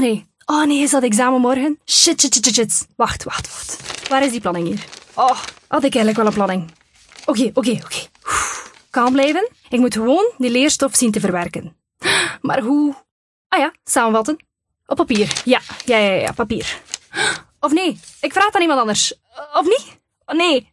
Oh nee. Oh nee, is dat examen morgen? Shit, shit, shit, shit, shit. Wacht, wacht, wacht. Waar is die planning hier? Oh, had ik eigenlijk wel een planning. Oké, oké, oké. Oef. Kalm blijven. Ik moet gewoon die leerstof zien te verwerken. Maar hoe? Ah ja, samenvatten. Op papier. Ja, ja, ja, ja, papier. Of nee, ik vraag aan iemand anders. Of niet? Oh, nee.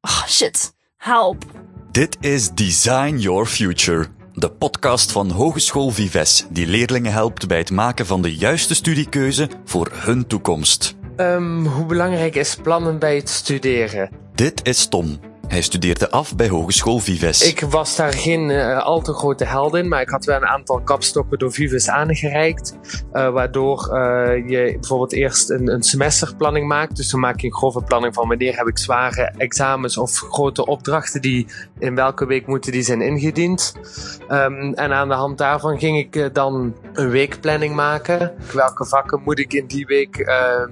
Oh, shit. Help. Dit is Design Your Future, de podcast van Hogeschool Vives, die leerlingen helpt bij het maken van de juiste studiekeuze voor hun toekomst. Ehm, hoe belangrijk is plannen bij het studeren? Dit is Tom. Hij studeerde af bij Hogeschool Vives. Ik was daar geen uh, al te grote held in, maar ik had wel een aantal kapstokken door Vives aangereikt. Uh, waardoor uh, je bijvoorbeeld eerst een, een, semesterplanning maakt. Dus dan maak je een grove planning van wanneer heb ik zware examens of grote opdrachten die in welke week moeten die zijn ingediend. Um, en aan de hand daarvan ging ik dan een weekplanning maken. Welke vakken moet ik in die week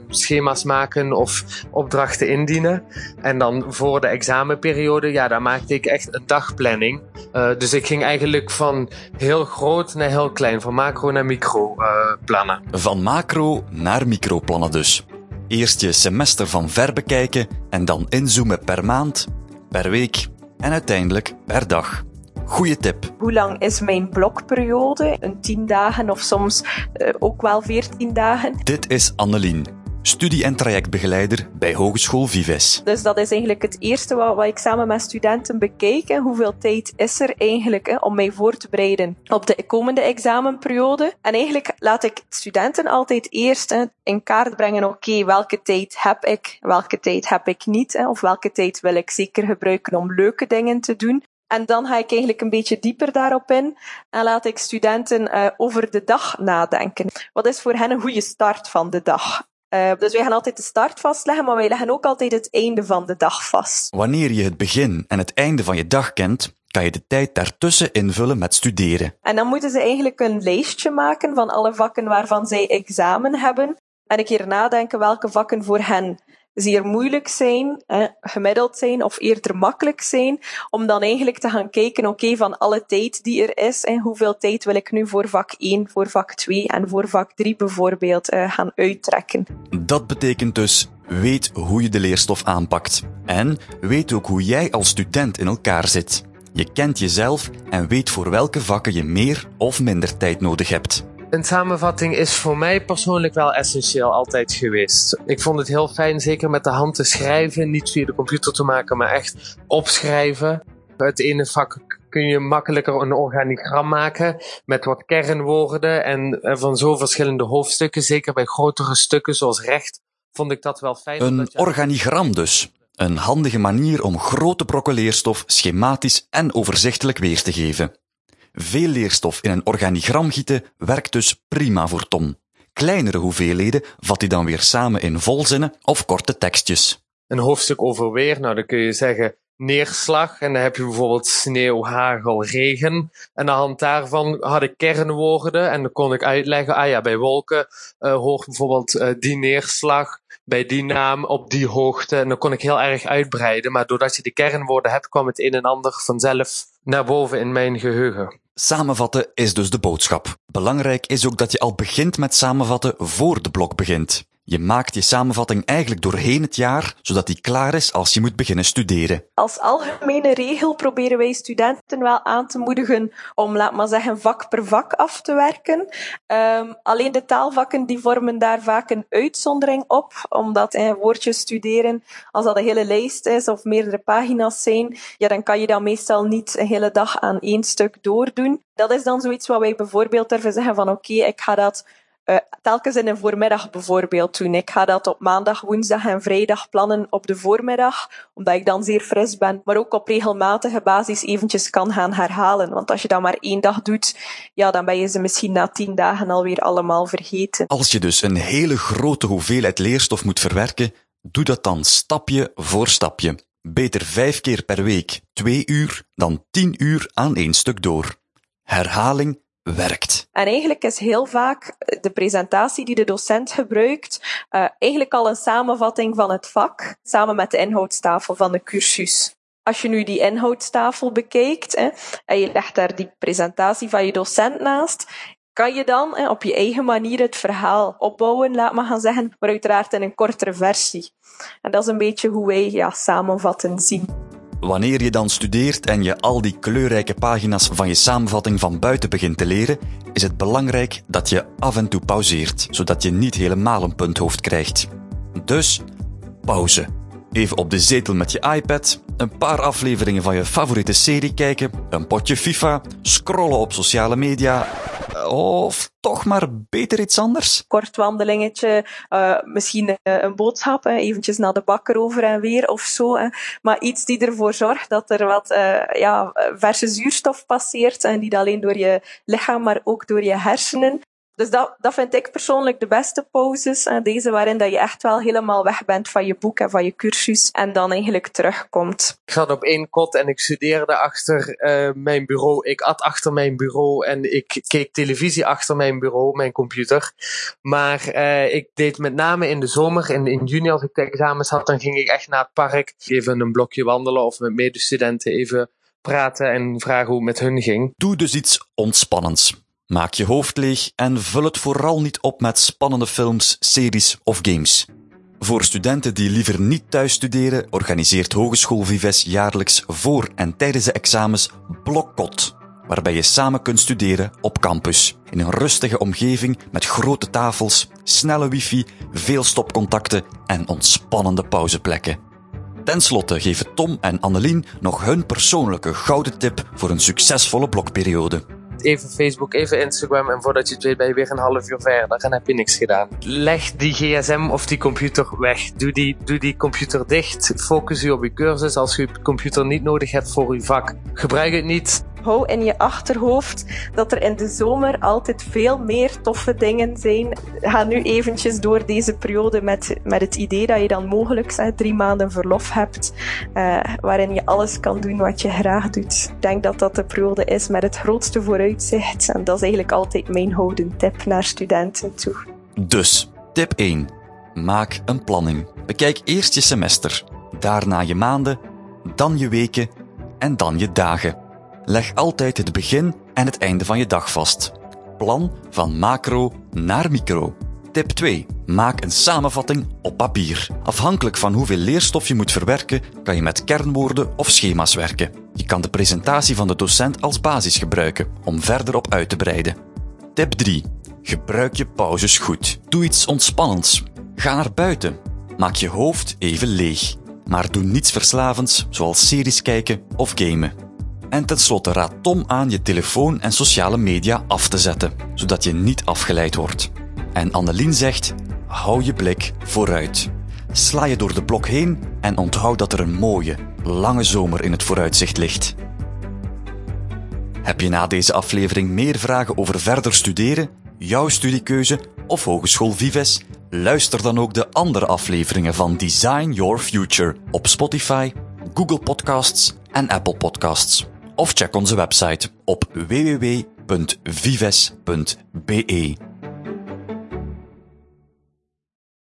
schema's maken of opdrachten indienen. En dan voor de examen periode, ja, daar maakte ik echt een dagplanning. Uh, dus ik ging eigenlijk van heel groot naar heel klein, van macro naar micro uh, plannen. Van macro naar microplannen dus. Eerst je semester van ver bekijken en dan inzoomen per maand, per week en uiteindelijk per dag. Goeie tip. Hoe lang is mijn blokperiode? Een 10 dagen of soms uh, ook wel 14 dagen. Dit is Annelien, studie- en trajectbegeleider bij Hogeschool Vives. Dus dat is eigenlijk het eerste wat, wat ik samen met studenten bekijk. Hoeveel tijd is er eigenlijk hè, om mij voor te bereiden op de komende examenperiode? En eigenlijk laat ik studenten altijd eerst hè, in kaart brengen, oké, welke tijd heb ik, welke tijd heb ik niet, of welke tijd wil ik zeker gebruiken om leuke dingen te doen. En dan ga ik eigenlijk een beetje dieper daarop in en laat ik studenten uh, over de dag nadenken. Wat is voor hen een goede start van de dag? Uh, dus wij gaan altijd de start vastleggen, maar wij leggen ook altijd het einde van de dag vast. Wanneer je het begin en het einde van je dag kent, kan je de tijd daartussen invullen met studeren. En dan moeten ze eigenlijk een lijstje maken van alle vakken waarvan zij examen hebben. En een keer nadenken welke vakken voor hen zeer moeilijk zijn, hè, gemiddeld zijn of eerder makkelijk zijn, om dan eigenlijk te gaan kijken, oké, van alle tijd die er is, en hoeveel tijd wil ik nu voor vak 1, voor vak 2 en voor vak 3 bijvoorbeeld uh, gaan uittrekken. Dat betekent dus, weet hoe je de leerstof aanpakt. En weet ook hoe jij als student in elkaar zit. Je kent jezelf en weet voor welke vakken je meer of minder tijd nodig hebt. Een samenvatting is voor mij persoonlijk wel essentieel altijd geweest. Ik vond het heel fijn, zeker met de hand te schrijven, niet via de computer te maken, maar echt opschrijven. Het ene vak kun je makkelijker een organigram maken met wat kernwoorden en van zo verschillende hoofdstukken. Zeker bij grotere stukken zoals recht vond ik dat wel fijn. Een organigram dus. Een handige manier om grote brokken leerstof schematisch en overzichtelijk weer te geven. Veel leerstof in een organigram gieten werkt dus prima voor Tom. Kleinere hoeveelheden vat hij dan weer samen in volzinnen of korte tekstjes. Een hoofdstuk over weer, nou dan kun je zeggen neerslag en dan heb je bijvoorbeeld sneeuw, hagel, regen. En aan de hand daarvan had ik kernwoorden en dan kon ik uitleggen, ah ja, bij wolken uh, hoort bijvoorbeeld uh, die neerslag, bij die naam, op die hoogte. En dan kon ik heel erg uitbreiden, maar doordat je de kernwoorden hebt, kwam het een en ander vanzelf naar boven in mijn geheugen. Samenvatten is dus de boodschap. Belangrijk is ook dat je al begint met samenvatten voor de blok begint. Je maakt je samenvatting eigenlijk doorheen het jaar, zodat die klaar is als je moet beginnen studeren. Als algemene regel proberen wij studenten wel aan te moedigen om, laat maar zeggen, vak per vak af te werken. Um, alleen de taalvakken die vormen daar vaak een uitzondering op, omdat eh, woordjes studeren, als dat een hele lijst is of meerdere pagina's zijn, ja, dan kan je dat meestal niet een hele dag aan één stuk doordoen. Dat is dan zoiets wat wij bijvoorbeeld durven zeggen van oké, ik ga dat uh, telkens in een voormiddag bijvoorbeeld doen. Ik ga dat op maandag, woensdag en vrijdag plannen op de voormiddag, omdat ik dan zeer fris ben, maar ook op regelmatige basis eventjes kan gaan herhalen. Want als je dat maar één dag doet, ja, dan ben je ze misschien na tien dagen alweer allemaal vergeten. Als je dus een hele grote hoeveelheid leerstof moet verwerken, doe dat dan stapje voor stapje. Beter vijf keer per week twee uur dan tien uur aan één stuk door. Herhaling werkt. En eigenlijk is heel vaak de presentatie die de docent gebruikt, uh, eigenlijk al een samenvatting van het vak, samen met de inhoudstafel van de cursus. Als je nu die inhoudstafel bekijkt hè, en je legt daar die presentatie van je docent naast, kan je dan op je eigen manier het verhaal opbouwen, laat maar gaan zeggen, maar uiteraard in een kortere versie. En dat is een beetje hoe wij ja, samenvatten zien. Wanneer je dan studeert en je al die kleurrijke pagina's van je samenvatting van buiten begint te leren, is het belangrijk dat je af en toe pauzeert, zodat je niet helemaal een punthoofd krijgt. Dus pauze. Even op de zetel met je iPad, een paar afleveringen van je favoriete serie kijken, een potje FIFA, scrollen op sociale media. Of toch maar beter iets anders? Kort wandelingetje, uh, misschien uh, een boodschap, eventjes naar de bakker over en weer of zo. Maar iets die ervoor zorgt dat er wat ja, verse zuurstof passeert en niet alleen door je lichaam, maar ook door je hersenen. Dus dat, dat vind ik persoonlijk de beste pauzes. En deze waarin dat je echt wel helemaal weg bent van je boek en van je cursus en dan eigenlijk terugkomt. Ik zat op één kot en ik studeerde achter uh, mijn bureau. Ik at achter mijn bureau en ik keek televisie achter mijn bureau, mijn computer. Maar uh, ik deed met name in de zomer, in, in juni als ik de examens had, dan ging ik echt naar het park. Even een blokje wandelen of met medestudenten even praten en vragen hoe het met hun ging. Doe dus iets ontspannends. Maak je hoofd leeg en vul het vooral niet op met spannende films, series of games. Voor studenten die liever niet thuis studeren, organiseert Hogeschool Vives jaarlijks voor en tijdens de examens Blokkot, waarbij je samen kunt studeren op campus, in een rustige omgeving met grote tafels, snelle wifi, veel stopcontacten en ontspannende pauzeplekken. Ten slotte geven Tom en Annelien nog hun persoonlijke gouden tip voor een succesvolle blokperiode even Facebook, even Instagram en voordat je het weet ben je weer een half uur verder en heb je niks gedaan. Leg die gsm of die computer weg. Doe die, doe die computer dicht. Focus je op je cursus als je je computer niet nodig hebt voor je vak. Gebruik het niet hou in je achterhoofd dat er in de zomer altijd veel meer toffe dingen zijn. Ga nu eventjes door deze periode met, met het idee dat je dan mogelijk zeg, drie maanden verlof hebt, uh, waarin je alles kan doen wat je graag doet. Ik denk dat dat de periode is met het grootste vooruitzicht. En dat is eigenlijk altijd mijn houden tip naar studenten toe. Dus, tip 1. Maak een planning. Bekijk eerst je semester, daarna je maanden, dan je weken en dan je dagen. Leg altijd het begin en het einde van je dag vast. Plan van macro naar micro. Tip 2. Maak een samenvatting op papier. Afhankelijk van hoeveel leerstof je moet verwerken, kan je met kernwoorden of schema's werken. Je kan de presentatie van de docent als basis gebruiken om verder op uit te breiden. Tip 3. Gebruik je pauzes goed. Doe iets ontspannends. Ga naar buiten. Maak je hoofd even leeg. Maar doe niets verslavends, zoals series kijken of gamen. En tenslotte raadt Tom aan je telefoon en sociale media af te zetten, zodat je niet afgeleid wordt. En Annelien zegt: hou je blik vooruit. Sla je door de blok heen en onthoud dat er een mooie, lange zomer in het vooruitzicht ligt. Heb je na deze aflevering meer vragen over verder studeren, jouw studiekeuze of Hogeschool Vives? Luister dan ook de andere afleveringen van Design Your Future op Spotify, Google Podcasts en Apple Podcasts of check onze website op www.vives.be.